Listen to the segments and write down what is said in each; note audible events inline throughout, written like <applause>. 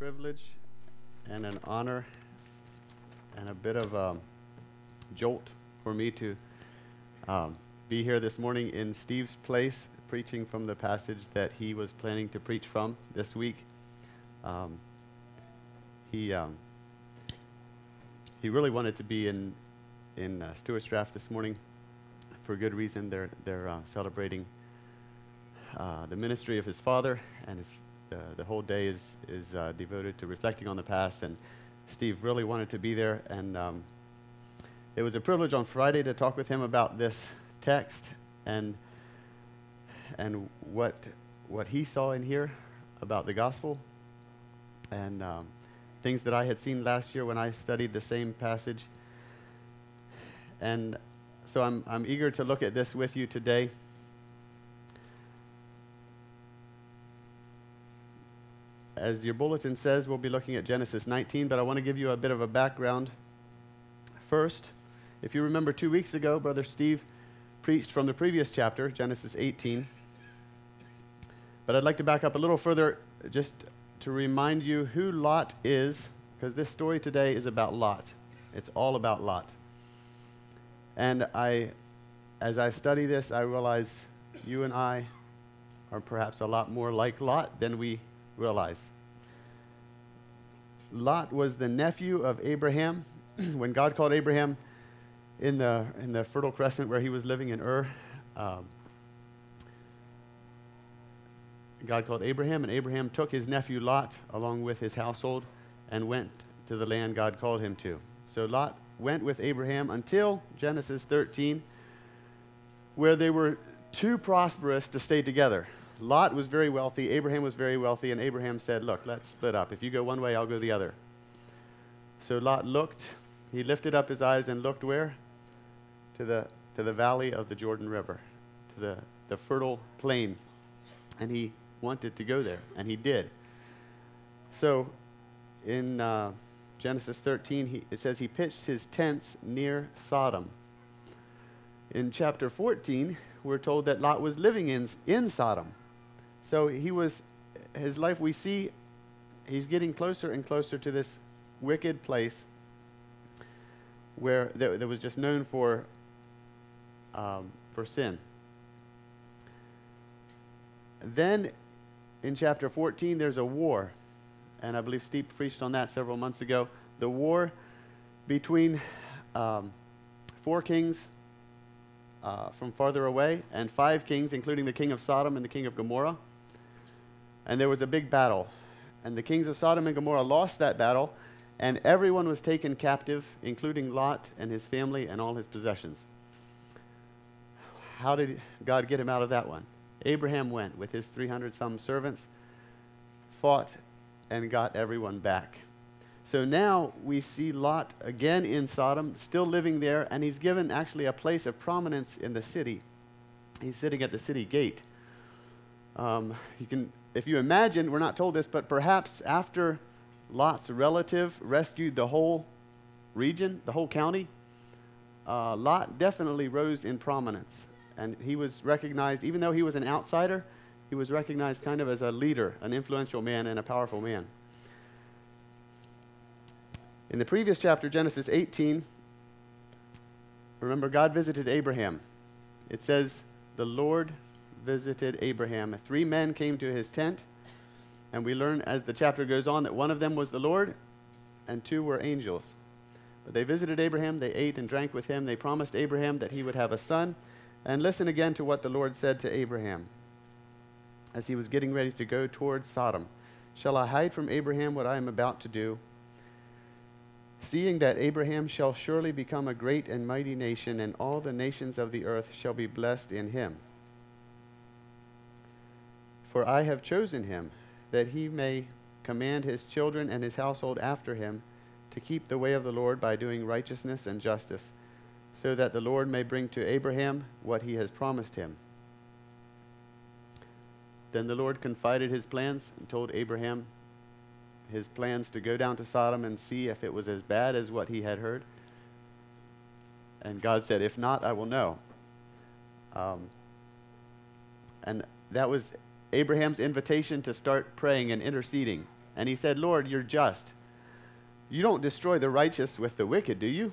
privilege and an honor and a bit of a jolt for me to um, be here this morning in Steve's place, preaching from the passage that he was planning to preach from this week. Um, he um, he really wanted to be in in uh, draft this morning for good reason. They're they're uh, celebrating uh, the ministry of his father, and his, uh, the whole day is, is uh, devoted to reflecting on the past. And Steve really wanted to be there, and um, it was a privilege on Friday to talk with him about this text and and what what he saw in here about the gospel and um, things that I had seen last year when I studied the same passage. And so I'm, I'm eager to look at this with you today. As your bulletin says, we'll be looking at Genesis 19, but I want to give you a bit of a background first. If you remember two weeks ago, Brother Steve preached from the previous chapter, Genesis 18. But I'd like to back up a little further just to remind you who Lot is, because this story today is about Lot. It's all about Lot. And I, as I study this, I realize you and I are perhaps a lot more like Lot than we realize. Lot was the nephew of Abraham. <clears throat> when God called Abraham in the, in the Fertile Crescent where he was living in Ur, um, God called Abraham, and Abraham took his nephew Lot along with his household and went to the land God called him to. So Lot went with Abraham until Genesis 13, where they were too prosperous to stay together. Lot was very wealthy, Abraham was very wealthy, and Abraham said, Look, let's split up. If you go one way, I'll go the other. So Lot looked, he lifted up his eyes and looked where? To the, to the valley of the Jordan River, to the, the fertile plain. And he wanted to go there, and he did. So in uh, Genesis 13, he, it says he pitched his tents near Sodom. In chapter 14, we're told that Lot was living in, in Sodom. So he was, his life, we see he's getting closer and closer to this wicked place where that, that was just known for, um, for sin. Then in chapter 14, there's a war. And I believe Steve preached on that several months ago. The war between um, four kings uh, from farther away and five kings, including the king of Sodom and the king of Gomorrah and there was a big battle. And the kings of Sodom and Gomorrah lost that battle, and everyone was taken captive, including Lot and his family and all his possessions. How did God get him out of that one? Abraham went with his 300 some servants, fought, and got everyone back. So now we see Lot again in Sodom, still living there, and he's given actually a place of prominence in the city. He's sitting at the city gate. Um, you can if you imagine, we're not told this, but perhaps after Lot's relative rescued the whole region, the whole county, uh, Lot definitely rose in prominence. And he was recognized, even though he was an outsider, he was recognized kind of as a leader, an influential man, and a powerful man. In the previous chapter, Genesis 18, remember God visited Abraham. It says, The Lord visited Abraham. Three men came to his tent, and we learn as the chapter goes on that one of them was the Lord, and two were angels. But they visited Abraham, they ate and drank with him, they promised Abraham that he would have a son. And listen again to what the Lord said to Abraham as he was getting ready to go towards Sodom Shall I hide from Abraham what I am about to do? Seeing that Abraham shall surely become a great and mighty nation, and all the nations of the earth shall be blessed in him. For I have chosen him, that he may command his children and his household after him to keep the way of the Lord by doing righteousness and justice, so that the Lord may bring to Abraham what he has promised him. Then the Lord confided his plans and told Abraham his plans to go down to Sodom and see if it was as bad as what he had heard. And God said, If not, I will know. Um, and that was Abraham's invitation to start praying and interceding And he said, Lord, you're just. You don't destroy the righteous with the wicked, do you?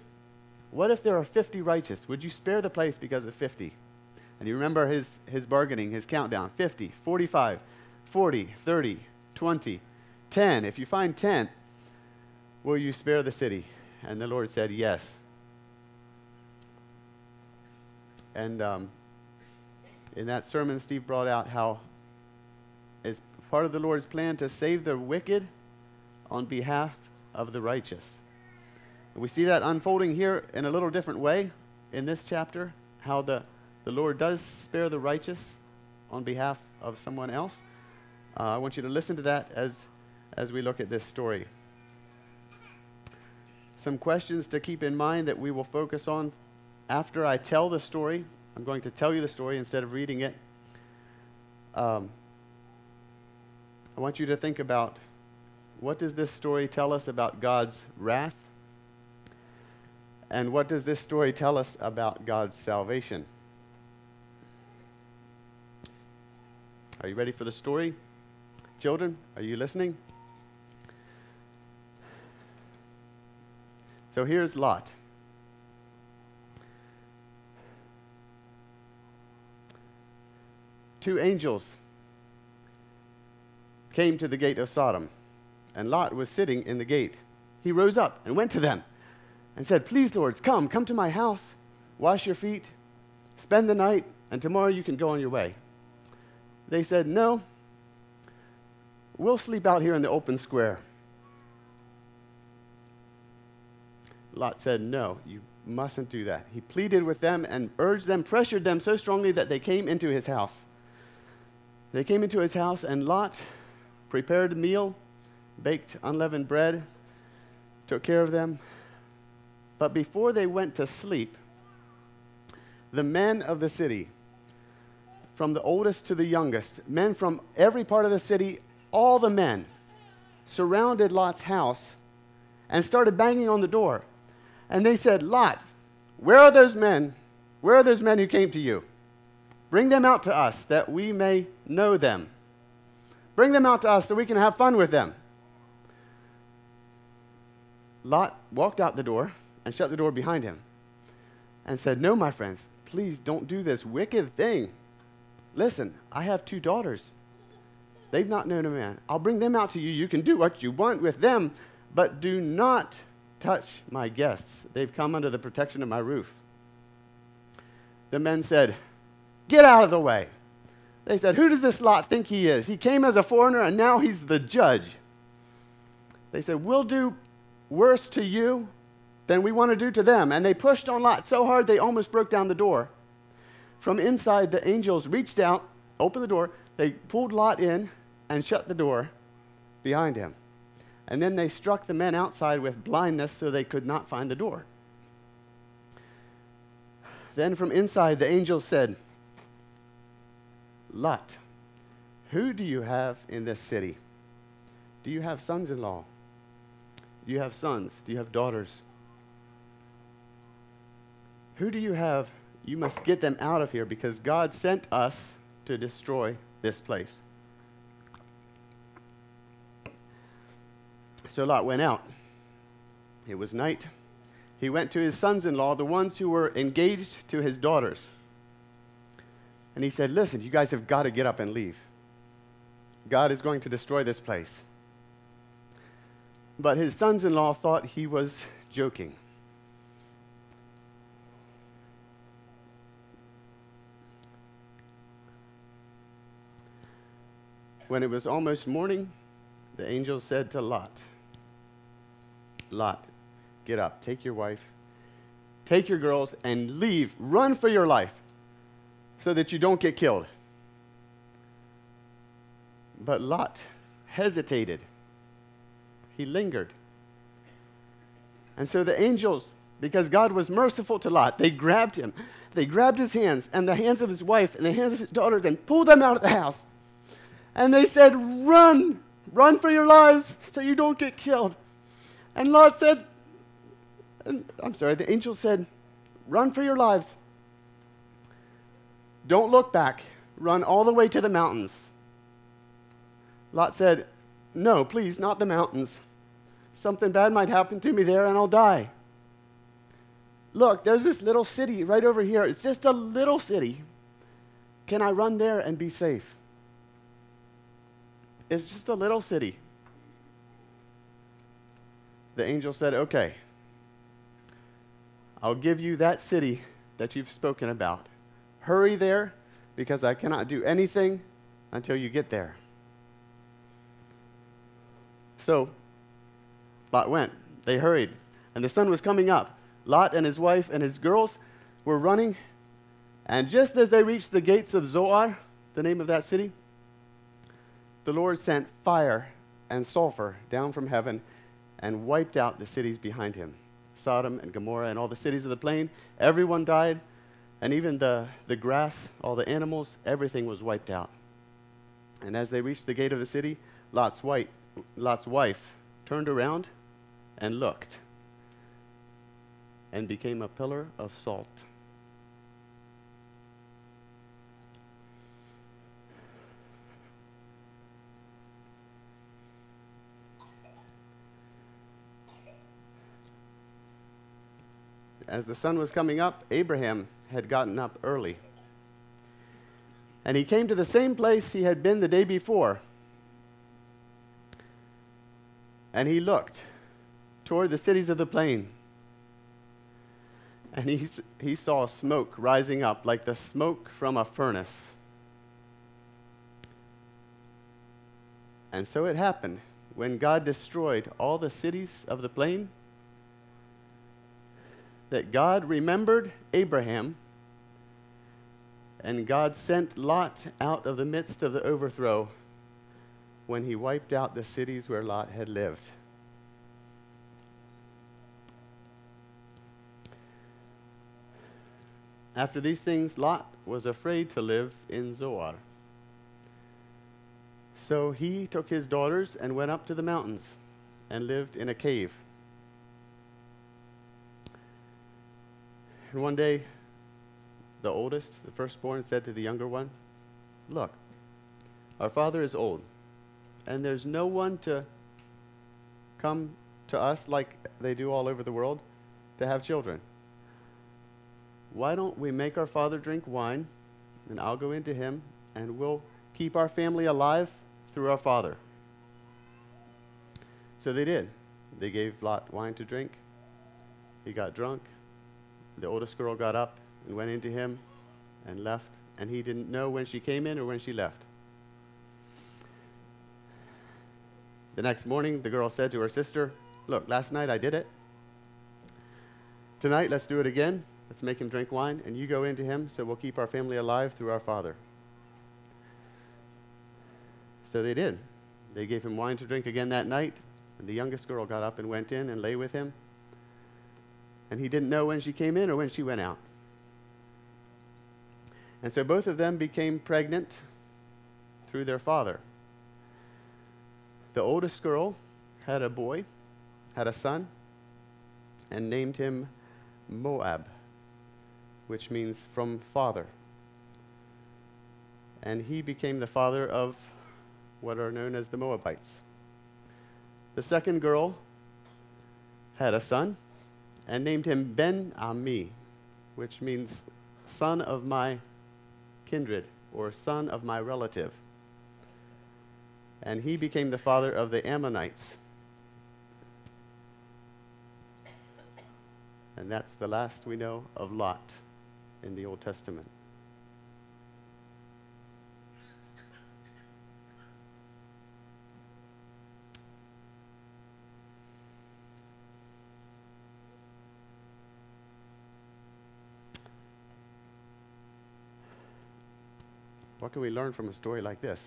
What if there are 50 righteous? Would you spare the place because of 50? And you remember his, his bargaining, his countdown 50, 45, 40, 30, 20, 10. If you find 10, will you spare the city? And the Lord said, Yes. And um, in that sermon, Steve brought out how part of the Lord's plan to save the wicked on behalf of the righteous. We see that unfolding here in a little different way in this chapter, how the, the Lord does spare the righteous on behalf of someone else. Uh, I want you to listen to that as, as we look at this story. Some questions to keep in mind that we will focus on after I tell the story. I'm going to tell you the story instead of reading it. Um, I want you to think about what does this story tell us about God's wrath? And what does this story tell us about God's salvation? Are you ready for the story? Children, are you listening? So here's Lot. Two angels came to the gate of Sodom, and Lot was sitting in the gate. He rose up and went to them and said, Please, lords, come, come to my house, wash your feet, spend the night, and tomorrow you can go on your way. They said, No, we'll sleep out here in the open square. Lot said, No, you mustn't do that. He pleaded with them and urged them, pressured them so strongly that they came into his house. They came into his house, and Lot prepared a meal, baked unleavened bread, took care of them, but before they went to sleep, the men of the city, from the oldest to the youngest, men from every part of the city, all the men, surrounded Lot's house and started banging on the door. And they said, Lot, where are those men? Where are those men who came to you? Bring them out to us that we may know them. Bring them out to us so we can have fun with them. Lot walked out the door and shut the door behind him and said, No, my friends, please don't do this wicked thing. Listen, I have two daughters. They've not known a man. I'll bring them out to you. You can do what you want with them, but do not touch my guests. They've come under the protection of my roof. The men said, Get out of the way. They said, Who does this Lot think he is? He came as a foreigner and now he's the judge. They said, We'll do worse to you than we want to do to them. And they pushed on Lot so hard they almost broke down the door. From inside, the angels reached out, opened the door, they pulled Lot in and shut the door behind him. And then they struck the men outside with blindness so they could not find the door. Then from inside, the angels said, Lot, who do you have in this city? Do you have sons in law? Do you have sons? Do you have daughters? Who do you have? You must get them out of here because God sent us to destroy this place. So Lot went out. It was night. He went to his sons in law, the ones who were engaged to his daughters. And he said, Listen, you guys have got to get up and leave. God is going to destroy this place. But his sons in law thought he was joking. When it was almost morning, the angel said to Lot, Lot, get up, take your wife, take your girls, and leave. Run for your life so that you don't get killed. But Lot hesitated, he lingered. And so the angels, because God was merciful to Lot, they grabbed him. They grabbed his hands and the hands of his wife and the hands of his daughters and pulled them out of the house and they said, Run, run for your lives so you don't get killed. And Lot said, and, I'm sorry, the angel said, Run for your lives. Don't look back. Run all the way to the mountains. Lot said, No, please, not the mountains. Something bad might happen to me there and I'll die. Look, there's this little city right over here. It's just a little city. Can I run there and be safe? It's just a little city. The angel said, Okay, I'll give you that city that you've spoken about. Hurry there because I cannot do anything until you get there. So Lot went. They hurried, and the sun was coming up. Lot and his wife and his girls were running, and just as they reached the gates of Zoar, the name of that city, the Lord sent fire and sulfur down from heaven and wiped out the cities behind him Sodom and Gomorrah and all the cities of the plain. Everyone died, and even the, the grass, all the animals, everything was wiped out. And as they reached the gate of the city, Lot's, white, Lot's wife turned around and looked and became a pillar of salt. As the sun was coming up, Abraham had gotten up early. And he came to the same place he had been the day before. And he looked toward the cities of the plain. And he, he saw smoke rising up like the smoke from a furnace. And so it happened when God destroyed all the cities of the plain that God remembered Abraham and God sent Lot out of the midst of the overthrow when he wiped out the cities where Lot had lived. After these things, Lot was afraid to live in Zoar. So he took his daughters and went up to the mountains and lived in a cave. And one day, the oldest, the firstborn, said to the younger one, Look, our father is old, and there's no one to come to us like they do all over the world to have children why don't we make our father drink wine, and I'll go into him, and we'll keep our family alive through our father. So they did. They gave Lot wine to drink. He got drunk. The oldest girl got up and went into him and left, and he didn't know when she came in or when she left. The next morning, the girl said to her sister, Look, last night I did it. Tonight, let's do it again. Let's make him drink wine, and you go into him, so we'll keep our family alive through our father. So they did. They gave him wine to drink again that night, and the youngest girl got up and went in and lay with him. And he didn't know when she came in or when she went out. And so both of them became pregnant through their father. The oldest girl had a boy, had a son, and named him Moab which means from father. And he became the father of what are known as the Moabites. The second girl had a son and named him Ben Ami, which means son of my kindred or son of my relative. And he became the father of the Ammonites. And that's the last we know of Lot in the Old Testament. What can we learn from a story like this?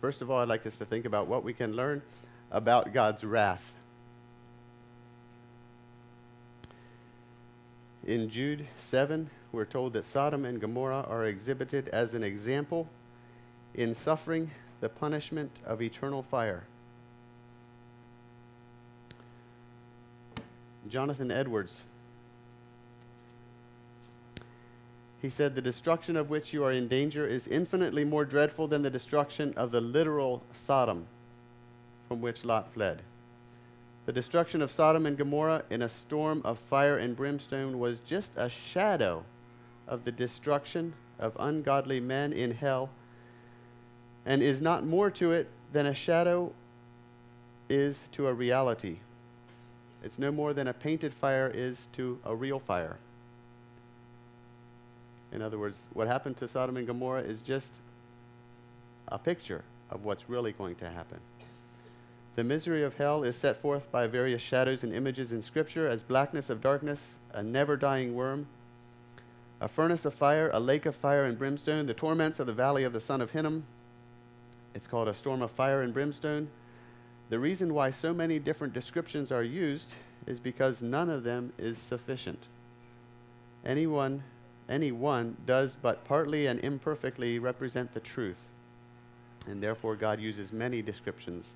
First of all, I'd like us to think about what we can learn about God's wrath. In Jude 7, we're told that Sodom and Gomorrah are exhibited as an example in suffering the punishment of eternal fire. Jonathan Edwards, he said, The destruction of which you are in danger is infinitely more dreadful than the destruction of the literal Sodom from which Lot fled. The destruction of Sodom and Gomorrah in a storm of fire and brimstone was just a shadow of the destruction of ungodly men in hell, and is not more to it than a shadow is to a reality. It's no more than a painted fire is to a real fire. In other words, what happened to Sodom and Gomorrah is just a picture of what's really going to happen. The misery of hell is set forth by various shadows and images in Scripture as blackness of darkness, a never dying worm, a furnace of fire, a lake of fire and brimstone, the torments of the valley of the son of Hinnom. It's called a storm of fire and brimstone. The reason why so many different descriptions are used is because none of them is sufficient. Anyone any one does but partly and imperfectly represent the truth, and therefore God uses many descriptions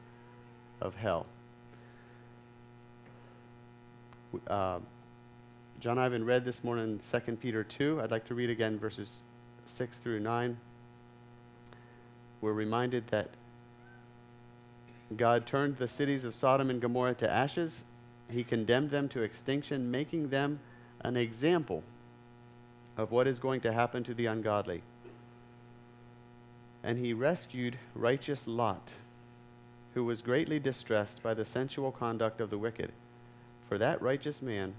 of hell. Uh, John Ivan read this morning 2 Peter 2. I'd like to read again verses 6 through 9. We're reminded that God turned the cities of Sodom and Gomorrah to ashes. He condemned them to extinction, making them an example of what is going to happen to the ungodly. And he rescued righteous Lot, who was greatly distressed by the sensual conduct of the wicked. For that righteous man,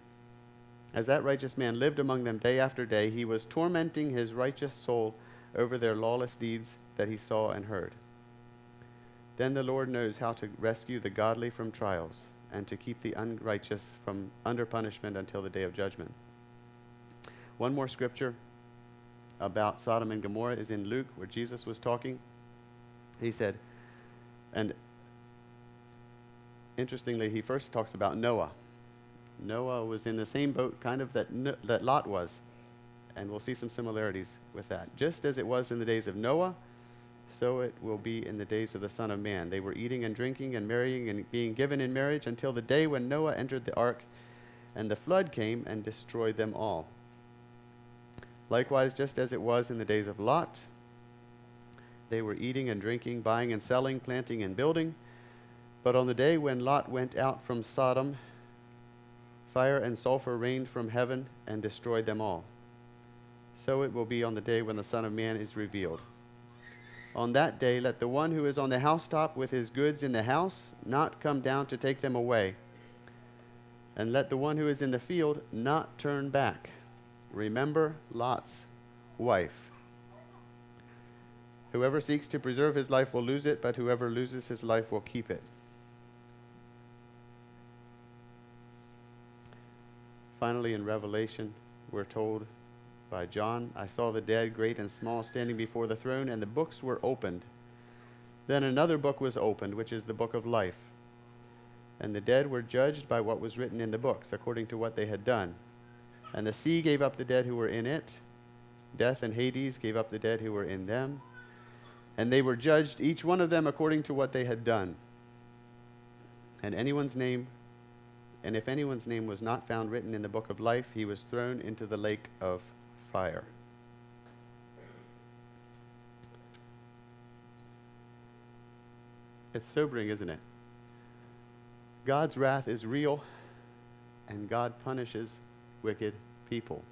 as that righteous man lived among them day after day, he was tormenting his righteous soul over their lawless deeds that he saw and heard. Then the Lord knows how to rescue the godly from trials and to keep the unrighteous from under punishment until the day of judgment. One more scripture about Sodom and Gomorrah is in Luke, where Jesus was talking. He said, and interestingly, he first talks about Noah. Noah was in the same boat, kind of that, that Lot was. And we'll see some similarities with that. Just as it was in the days of Noah, so it will be in the days of the Son of Man. They were eating and drinking and marrying and being given in marriage until the day when Noah entered the ark, and the flood came and destroyed them all. Likewise, just as it was in the days of Lot, they were eating and drinking, buying and selling, planting and building. But on the day when Lot went out from Sodom, fire and sulfur rained from heaven and destroyed them all. So it will be on the day when the Son of Man is revealed. On that day, let the one who is on the housetop with his goods in the house not come down to take them away. And let the one who is in the field not turn back. Remember Lot's wife. Whoever seeks to preserve his life will lose it, but whoever loses his life will keep it. Finally, in Revelation, we're told by John, I saw the dead, great and small, standing before the throne, and the books were opened. Then another book was opened, which is the book of life. And the dead were judged by what was written in the books, according to what they had done. And the sea gave up the dead who were in it. Death and Hades gave up the dead who were in them. And they were judged, each one of them according to what they had done. And anyone's name, and if anyone's name was not found written in the book of life, he was thrown into the lake of fire. It's sobering, isn't it? God's wrath is real, and God punishes wicked people.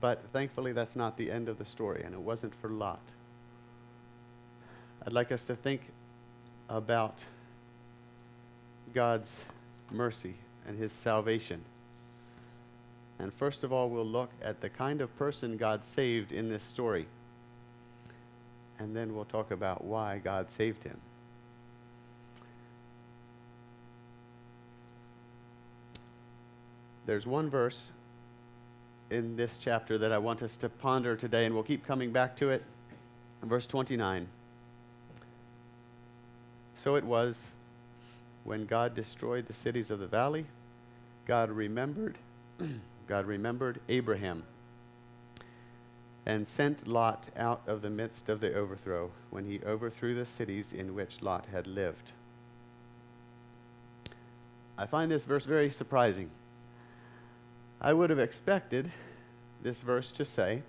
But thankfully, that's not the end of the story, and it wasn't for Lot. I'd like us to think about God's mercy and his salvation. And first of all, we'll look at the kind of person God saved in this story. And then we'll talk about why God saved him. There's one verse in this chapter that I want us to ponder today, and we'll keep coming back to it. Verse 29. So it was when God destroyed the cities of the valley, God remembered, <clears throat> God remembered Abraham and sent Lot out of the midst of the overthrow when he overthrew the cities in which Lot had lived. I find this verse very surprising. I would have expected this verse to say,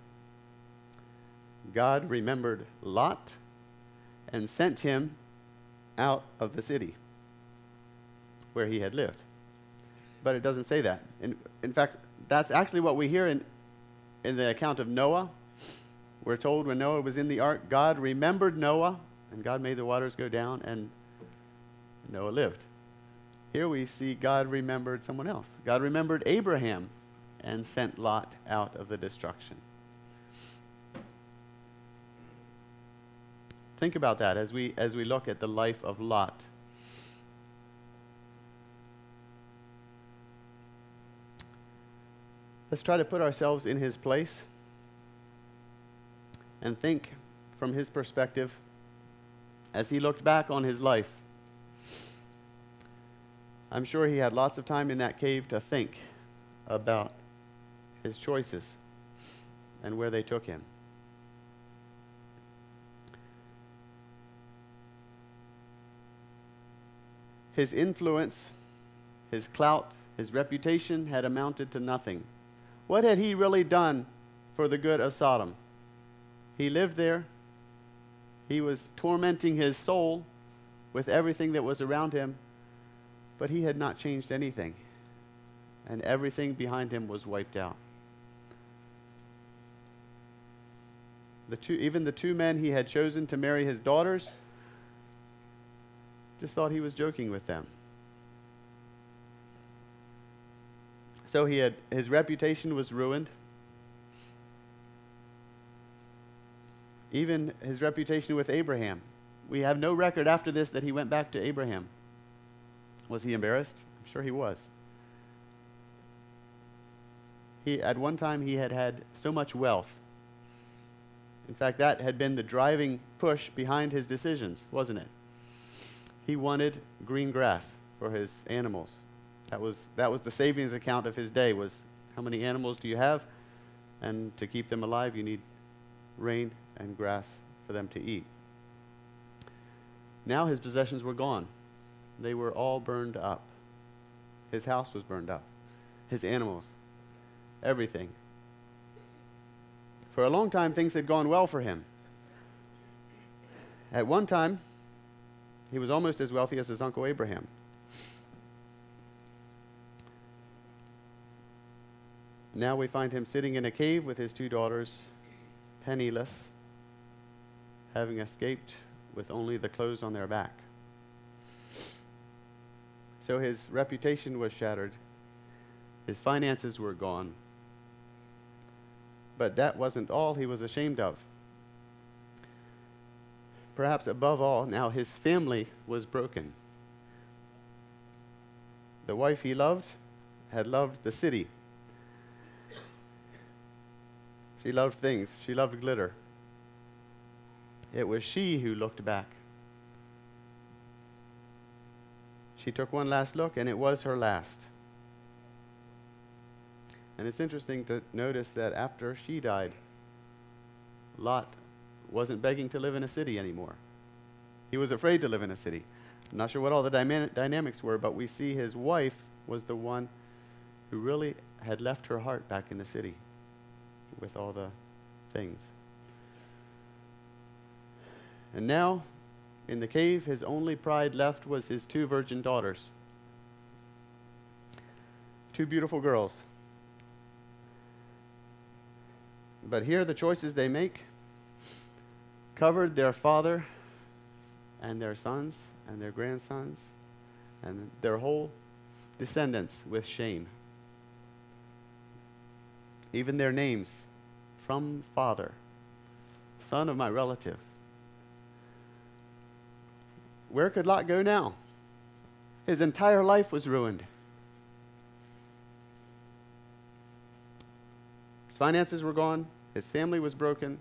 God remembered Lot and sent him out of the city where he had lived. But it doesn't say that. In, in fact, that's actually what we hear in, in the account of Noah. We're told when Noah was in the ark, God remembered Noah, and God made the waters go down, and Noah lived. Here we see God remembered someone else. God remembered Abraham and sent Lot out of the destruction. Think about that as we, as we look at the life of Lot. Let's try to put ourselves in his place and think from his perspective as he looked back on his life. I'm sure he had lots of time in that cave to think about his choices and where they took him. His influence, his clout, his reputation had amounted to nothing. What had he really done for the good of Sodom? He lived there. He was tormenting his soul with everything that was around him, but he had not changed anything. And everything behind him was wiped out. The two, even the two men he had chosen to marry his daughters just thought he was joking with them. So he had, his reputation was ruined. Even his reputation with Abraham. We have no record after this that he went back to Abraham. Was he embarrassed? I'm sure he was. He, at one time, he had had so much wealth. In fact, that had been the driving push behind his decisions, wasn't it? He wanted green grass for his animals. That was, that was the savings account of his day was how many animals do you have? And to keep them alive, you need rain and grass for them to eat. Now his possessions were gone. They were all burned up. His house was burned up. His animals, everything. For a long time, things had gone well for him. At one time, he was almost as wealthy as his uncle Abraham. Now we find him sitting in a cave with his two daughters, penniless, having escaped with only the clothes on their back. So his reputation was shattered, his finances were gone. But that wasn't all he was ashamed of. Perhaps above all, now his family was broken. The wife he loved had loved the city she loved things, she loved glitter. It was she who looked back. She took one last look, and it was her last. And it's interesting to notice that after she died, Lot wasn't begging to live in a city anymore. He was afraid to live in a city. I'm not sure what all the dynamics were, but we see his wife was the one who really had left her heart back in the city with all the things. And now, in the cave, his only pride left was his two virgin daughters. Two beautiful girls. But here, the choices they make covered their father and their sons and their grandsons and their whole descendants with shame. Even their names from father, son of my relative. Where could Lot go now? His entire life was ruined. His finances were gone, his family was broken,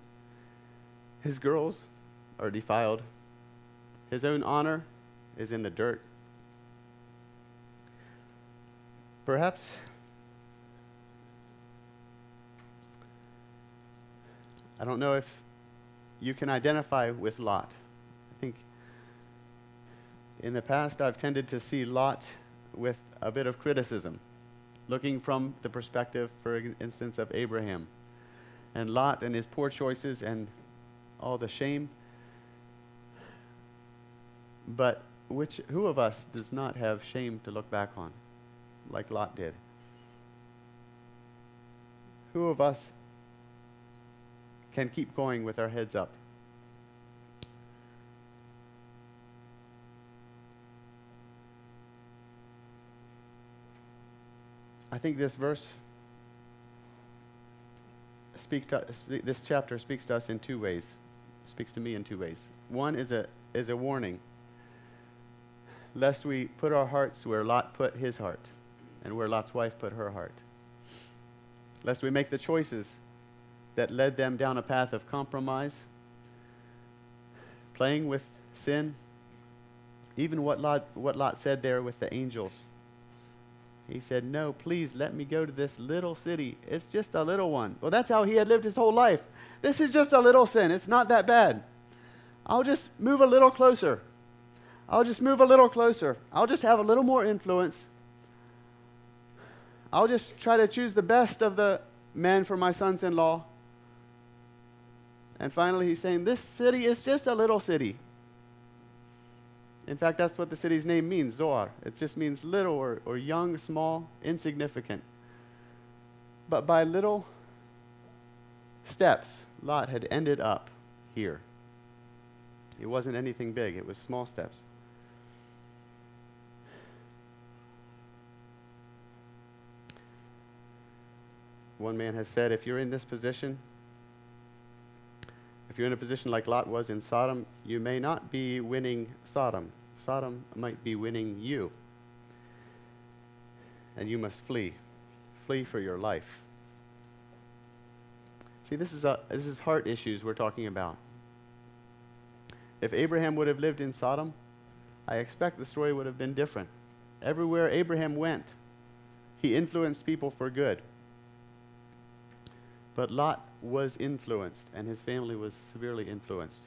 his girls are defiled, his own honor is in the dirt. Perhaps I don't know if you can identify with Lot. I think in the past I've tended to see Lot with a bit of criticism, looking from the perspective, for instance, of Abraham and Lot and his poor choices and all the shame. But which, who of us does not have shame to look back on, like Lot did? Who of us can keep going with our heads up? I think this verse speaks to this chapter speaks to us in two ways. Speaks to me in two ways. One is a is a warning lest we put our hearts where Lot put his heart and where Lot's wife put her heart. Lest we make the choices that led them down a path of compromise, playing with sin, even what Lot, what Lot said there with the angels. He said, No, please let me go to this little city. It's just a little one. Well, that's how he had lived his whole life. This is just a little sin. It's not that bad. I'll just move a little closer. I'll just move a little closer. I'll just have a little more influence. I'll just try to choose the best of the men for my sons in law. And finally, he's saying, This city is just a little city. In fact, that's what the city's name means, Zoar. It just means little or, or young, small, insignificant. But by little steps, Lot had ended up here. It wasn't anything big, it was small steps. One man has said if you're in this position, if you're in a position like Lot was in Sodom, you may not be winning Sodom. Sodom might be winning you. And you must flee. Flee for your life. See, this is, a, this is heart issues we're talking about. If Abraham would have lived in Sodom, I expect the story would have been different. Everywhere Abraham went, he influenced people for good. But Lot was influenced, and his family was severely influenced.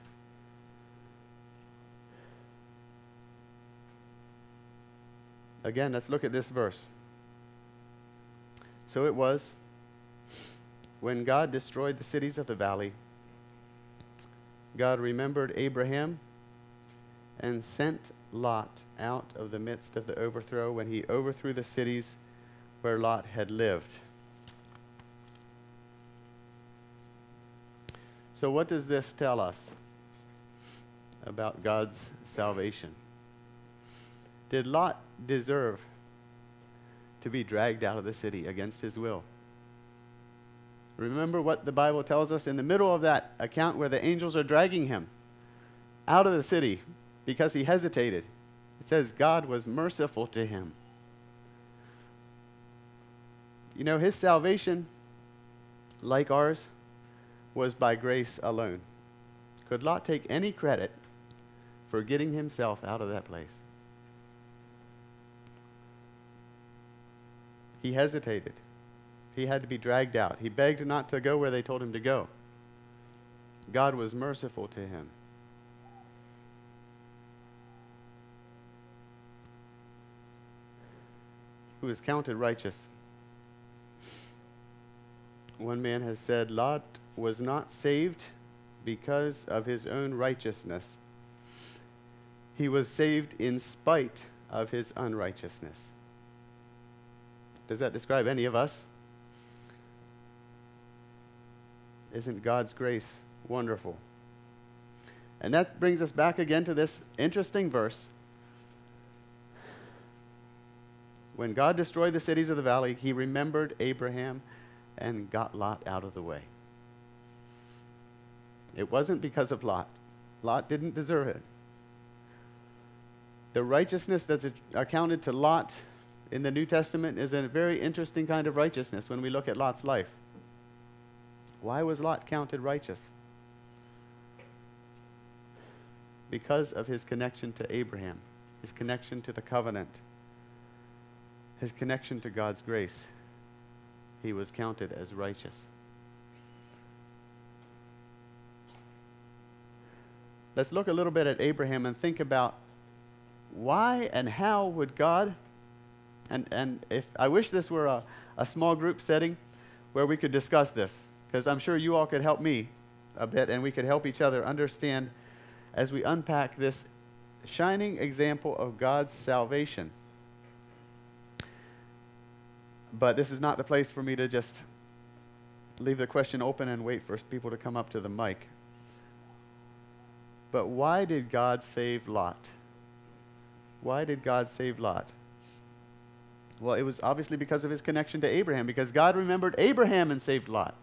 Again, let's look at this verse. So it was when God destroyed the cities of the valley, God remembered Abraham and sent Lot out of the midst of the overthrow when he overthrew the cities where Lot had lived. So, what does this tell us about God's salvation? Did Lot deserve to be dragged out of the city against his will? Remember what the Bible tells us in the middle of that account where the angels are dragging him out of the city because he hesitated. It says God was merciful to him. You know, his salvation, like ours, was by grace alone. Could Lot take any credit for getting himself out of that place? He hesitated. He had to be dragged out. He begged not to go where they told him to go. God was merciful to him. Who is counted righteous. One man has said, Lot was not saved because of his own righteousness. He was saved in spite of his unrighteousness. Does that describe any of us? Isn't God's grace wonderful? And that brings us back again to this interesting verse. When God destroyed the cities of the valley, he remembered Abraham and got Lot out of the way. It wasn't because of Lot. Lot didn't deserve it. The righteousness that's accounted to Lot in the New Testament is a very interesting kind of righteousness when we look at Lot's life. Why was Lot counted righteous? Because of his connection to Abraham, his connection to the covenant, his connection to God's grace. He was counted as righteous. let's look a little bit at Abraham and think about why and how would God And, and if I wish this were a, a small group setting where we could discuss this, because I'm sure you all could help me a bit and we could help each other understand as we unpack this shining example of God's salvation. But this is not the place for me to just leave the question open and wait for people to come up to the mic. But why did God save Lot? Why did God save Lot? Well, it was obviously because of his connection to Abraham, because God remembered Abraham and saved Lot.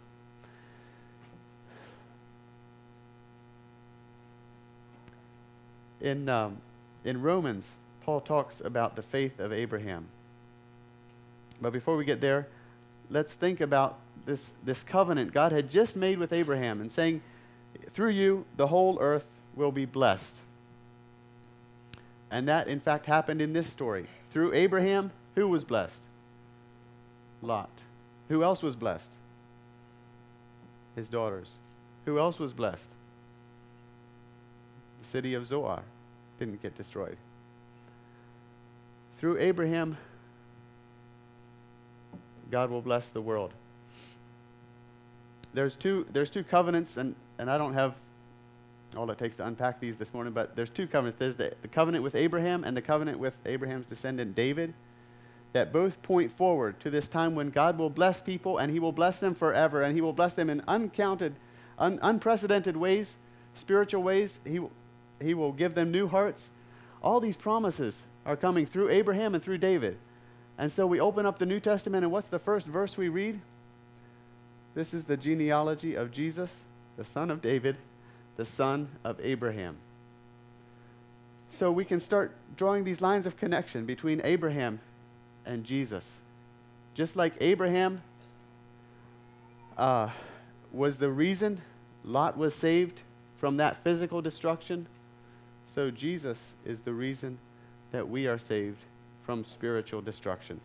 In, um, in Romans, Paul talks about the faith of Abraham. But before we get there, let's think about this, this covenant God had just made with Abraham and saying, through you, the whole earth will be blessed. And that, in fact, happened in this story. Through Abraham, who was blessed? Lot. Who else was blessed? His daughters. Who else was blessed? The city of Zoar didn't get destroyed. Through Abraham, God will bless the world. There's two, there's two covenants, and, and I don't have all it takes to unpack these this morning, but there's two covenants. There's the, the covenant with Abraham and the covenant with Abraham's descendant David that both point forward to this time when God will bless people and he will bless them forever and he will bless them in uncounted, un, unprecedented ways, spiritual ways. He, he will give them new hearts. All these promises are coming through Abraham and through David. And so we open up the New Testament, and what's the first verse we read? This is the genealogy of Jesus, the son of David, the son of Abraham. So we can start drawing these lines of connection between Abraham and Jesus. Just like Abraham uh, was the reason Lot was saved from that physical destruction, so Jesus is the reason that we are saved from spiritual destruction.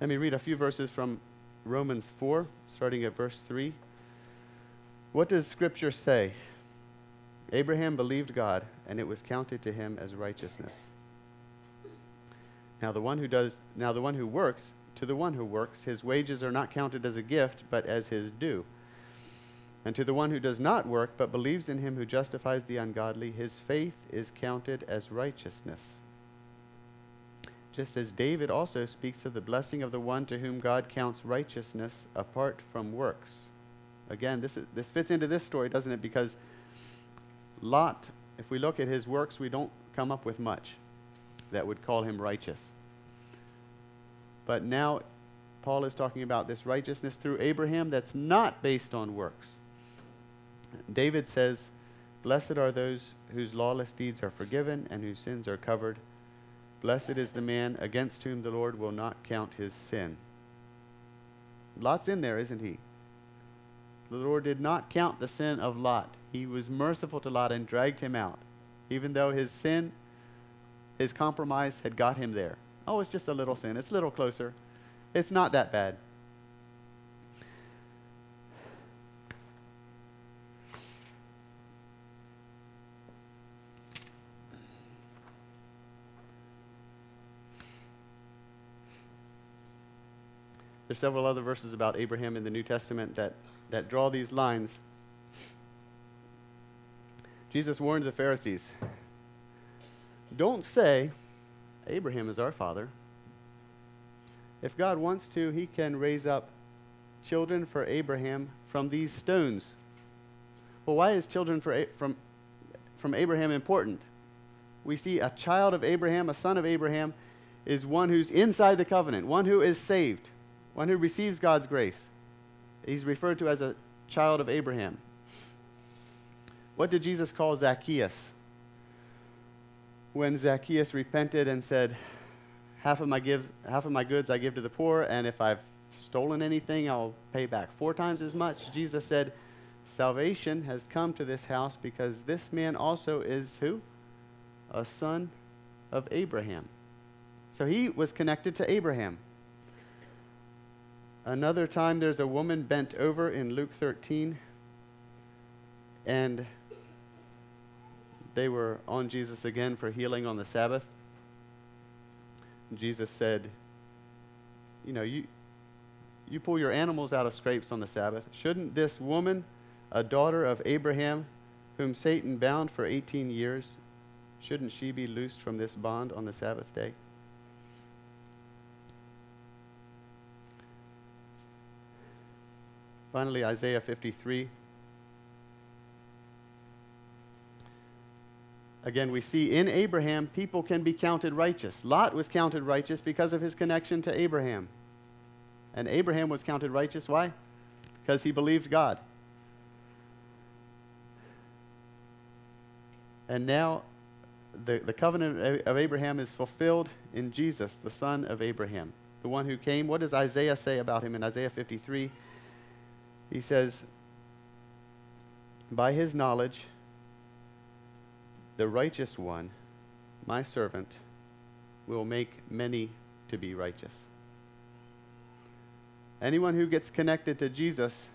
Let me read a few verses from Romans 4, starting at verse 3. What does Scripture say? Abraham believed God, and it was counted to him as righteousness. Now the one who does now the one who works, to the one who works, his wages are not counted as a gift, but as his due. And to the one who does not work, but believes in him who justifies the ungodly, his faith is counted as righteousness just as David also speaks of the blessing of the one to whom God counts righteousness apart from works. Again, this, is, this fits into this story, doesn't it? Because Lot, if we look at his works, we don't come up with much that would call him righteous. But now Paul is talking about this righteousness through Abraham that's not based on works. David says, Blessed are those whose lawless deeds are forgiven and whose sins are covered. Blessed is the man against whom the Lord will not count his sin. Lot's in there, isn't he? The Lord did not count the sin of Lot. He was merciful to Lot and dragged him out, even though his sin, his compromise had got him there. Oh, it's just a little sin. It's a little closer. It's not that bad. There's several other verses about Abraham in the New Testament that, that draw these lines. Jesus warned the Pharisees don't say, Abraham is our father. If God wants to, he can raise up children for Abraham from these stones. Well, why is children for, from, from Abraham important? We see a child of Abraham, a son of Abraham, is one who's inside the covenant, one who is saved one who receives God's grace. He's referred to as a child of Abraham. What did Jesus call Zacchaeus? When Zacchaeus repented and said, half of, my give, half of my goods I give to the poor, and if I've stolen anything, I'll pay back four times as much. Jesus said, Salvation has come to this house because this man also is who? A son of Abraham. So he was connected to Abraham. Another time, there's a woman bent over in Luke 13, and they were on Jesus again for healing on the Sabbath. Jesus said, You know, you, you pull your animals out of scrapes on the Sabbath. Shouldn't this woman, a daughter of Abraham, whom Satan bound for 18 years, shouldn't she be loosed from this bond on the Sabbath day? Finally, Isaiah 53. Again, we see in Abraham, people can be counted righteous. Lot was counted righteous because of his connection to Abraham. And Abraham was counted righteous. Why? Because he believed God. And now the, the covenant of Abraham is fulfilled in Jesus, the son of Abraham, the one who came. What does Isaiah say about him in Isaiah 53? He says, By his knowledge, the righteous one, my servant, will make many to be righteous. Anyone who gets connected to Jesus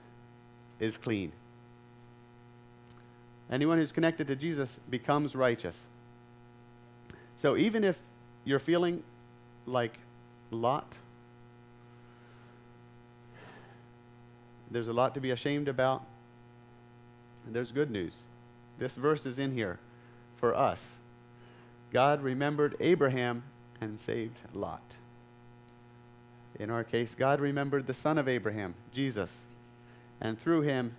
is clean. Anyone who's connected to Jesus becomes righteous. So even if you're feeling like Lot, there's a lot to be ashamed about. There's good news. This verse is in here for us. God remembered Abraham and saved Lot. In our case, God remembered the son of Abraham, Jesus, and through him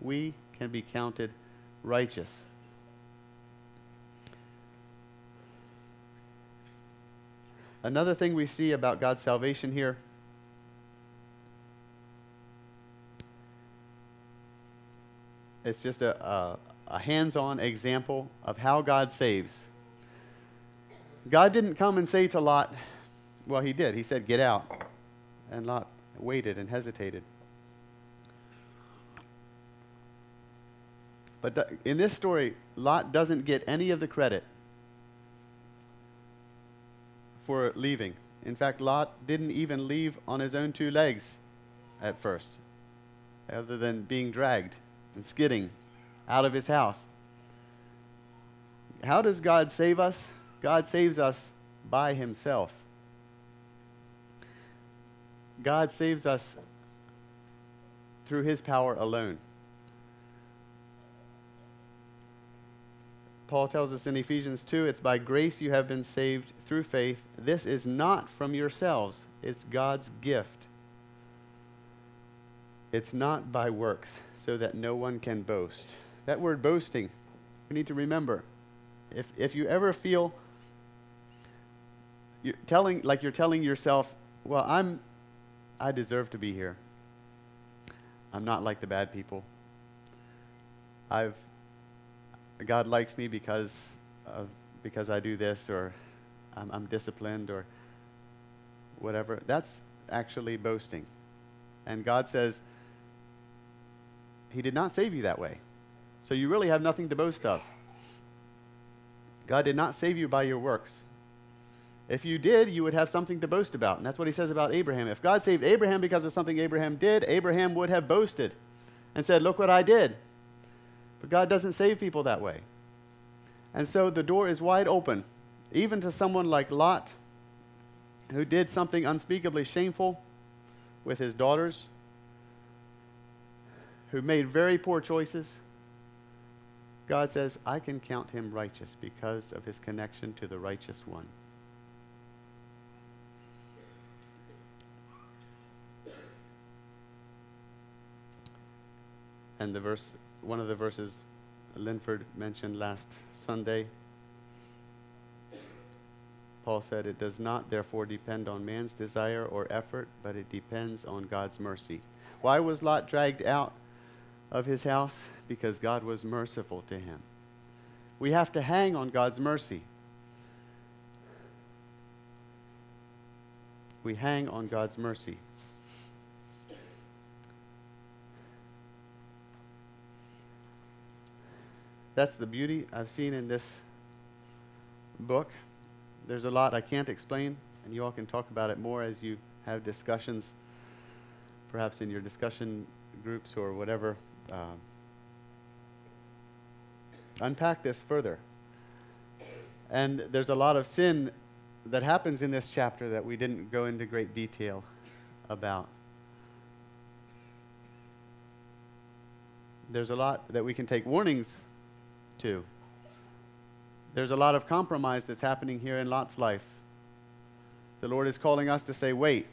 we can be counted righteous. Another thing we see about God's salvation here it's just a, a, a hands on example of how God saves. God didn't come and say to Lot, well, he did. He said, Get out. And Lot waited and hesitated. But in this story, Lot doesn't get any of the credit for leaving. In fact, Lot didn't even leave on his own two legs at first, other than being dragged and skidding out of his house. How does God save us? God saves us by himself. God saves us through his power alone. Paul tells us in Ephesians 2 it's by grace you have been saved through faith. This is not from yourselves, it's God's gift. It's not by works, so that no one can boast. That word boasting, we need to remember. If, if you ever feel you're telling, like you're telling yourself, well, I'm, I deserve to be here. I'm not like the bad people. I've, God likes me because of, because I do this, or I'm, I'm disciplined, or whatever. That's actually boasting. And God says, He did not save you that way. So you really have nothing to boast of. God did not save you by your works. If you did, you would have something to boast about. And that's what he says about Abraham. If God saved Abraham because of something Abraham did, Abraham would have boasted and said, Look what I did. But God doesn't save people that way. And so the door is wide open, even to someone like Lot, who did something unspeakably shameful with his daughters, who made very poor choices. God says, I can count him righteous because of his connection to the righteous one. And the verse, one of the verses Linford mentioned last Sunday, Paul said, It does not therefore depend on man's desire or effort, but it depends on God's mercy. Why was Lot dragged out of his house? Because God was merciful to him. We have to hang on God's mercy. We hang on God's mercy. that's the beauty I've seen in this book. There's a lot I can't explain, and you all can talk about it more as you have discussions, perhaps in your discussion groups or whatever. Uh, unpack this further. And there's a lot of sin that happens in this chapter that we didn't go into great detail about. There's a lot that we can take warnings to. There's a lot of compromise that's happening here in Lot's life. The Lord is calling us to say, wait.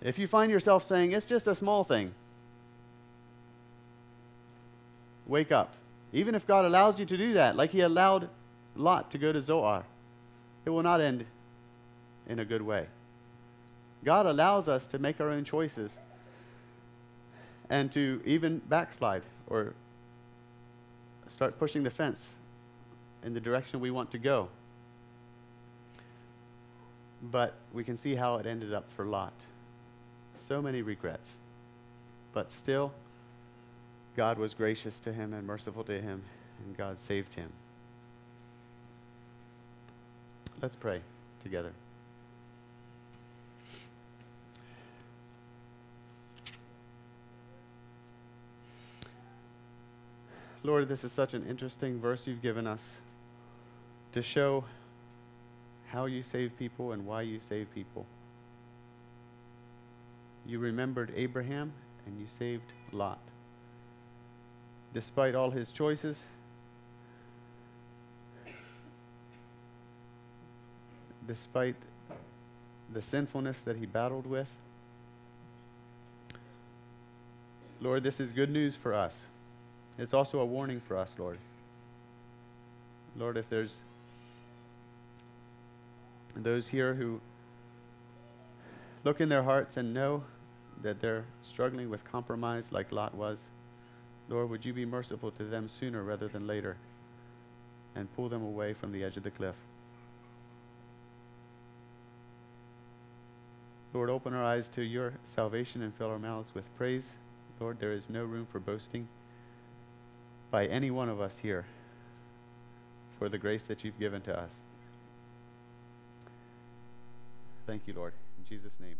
If you find yourself saying, it's just a small thing, wake up. Even if God allows you to do that, like He allowed Lot to go to Zoar, it will not end in a good way. God allows us to make our own choices and to even backslide or start pushing the fence in the direction we want to go. But we can see how it ended up for Lot. So many regrets. But still, God was gracious to him and merciful to him, and God saved him. Let's pray together. Lord, this is such an interesting verse you've given us to show how you save people and why you save people. You remembered Abraham and you saved Lot. Despite all his choices, despite the sinfulness that he battled with, Lord, this is good news for us. It's also a warning for us, Lord. Lord, if there's those here who look in their hearts and know that they're struggling with compromise like Lot was, Lord, would you be merciful to them sooner rather than later and pull them away from the edge of the cliff? Lord, open our eyes to your salvation and fill our mouths with praise. Lord, there is no room for boasting by any one of us here for the grace that you've given to us. Thank you, Lord. In Jesus' name.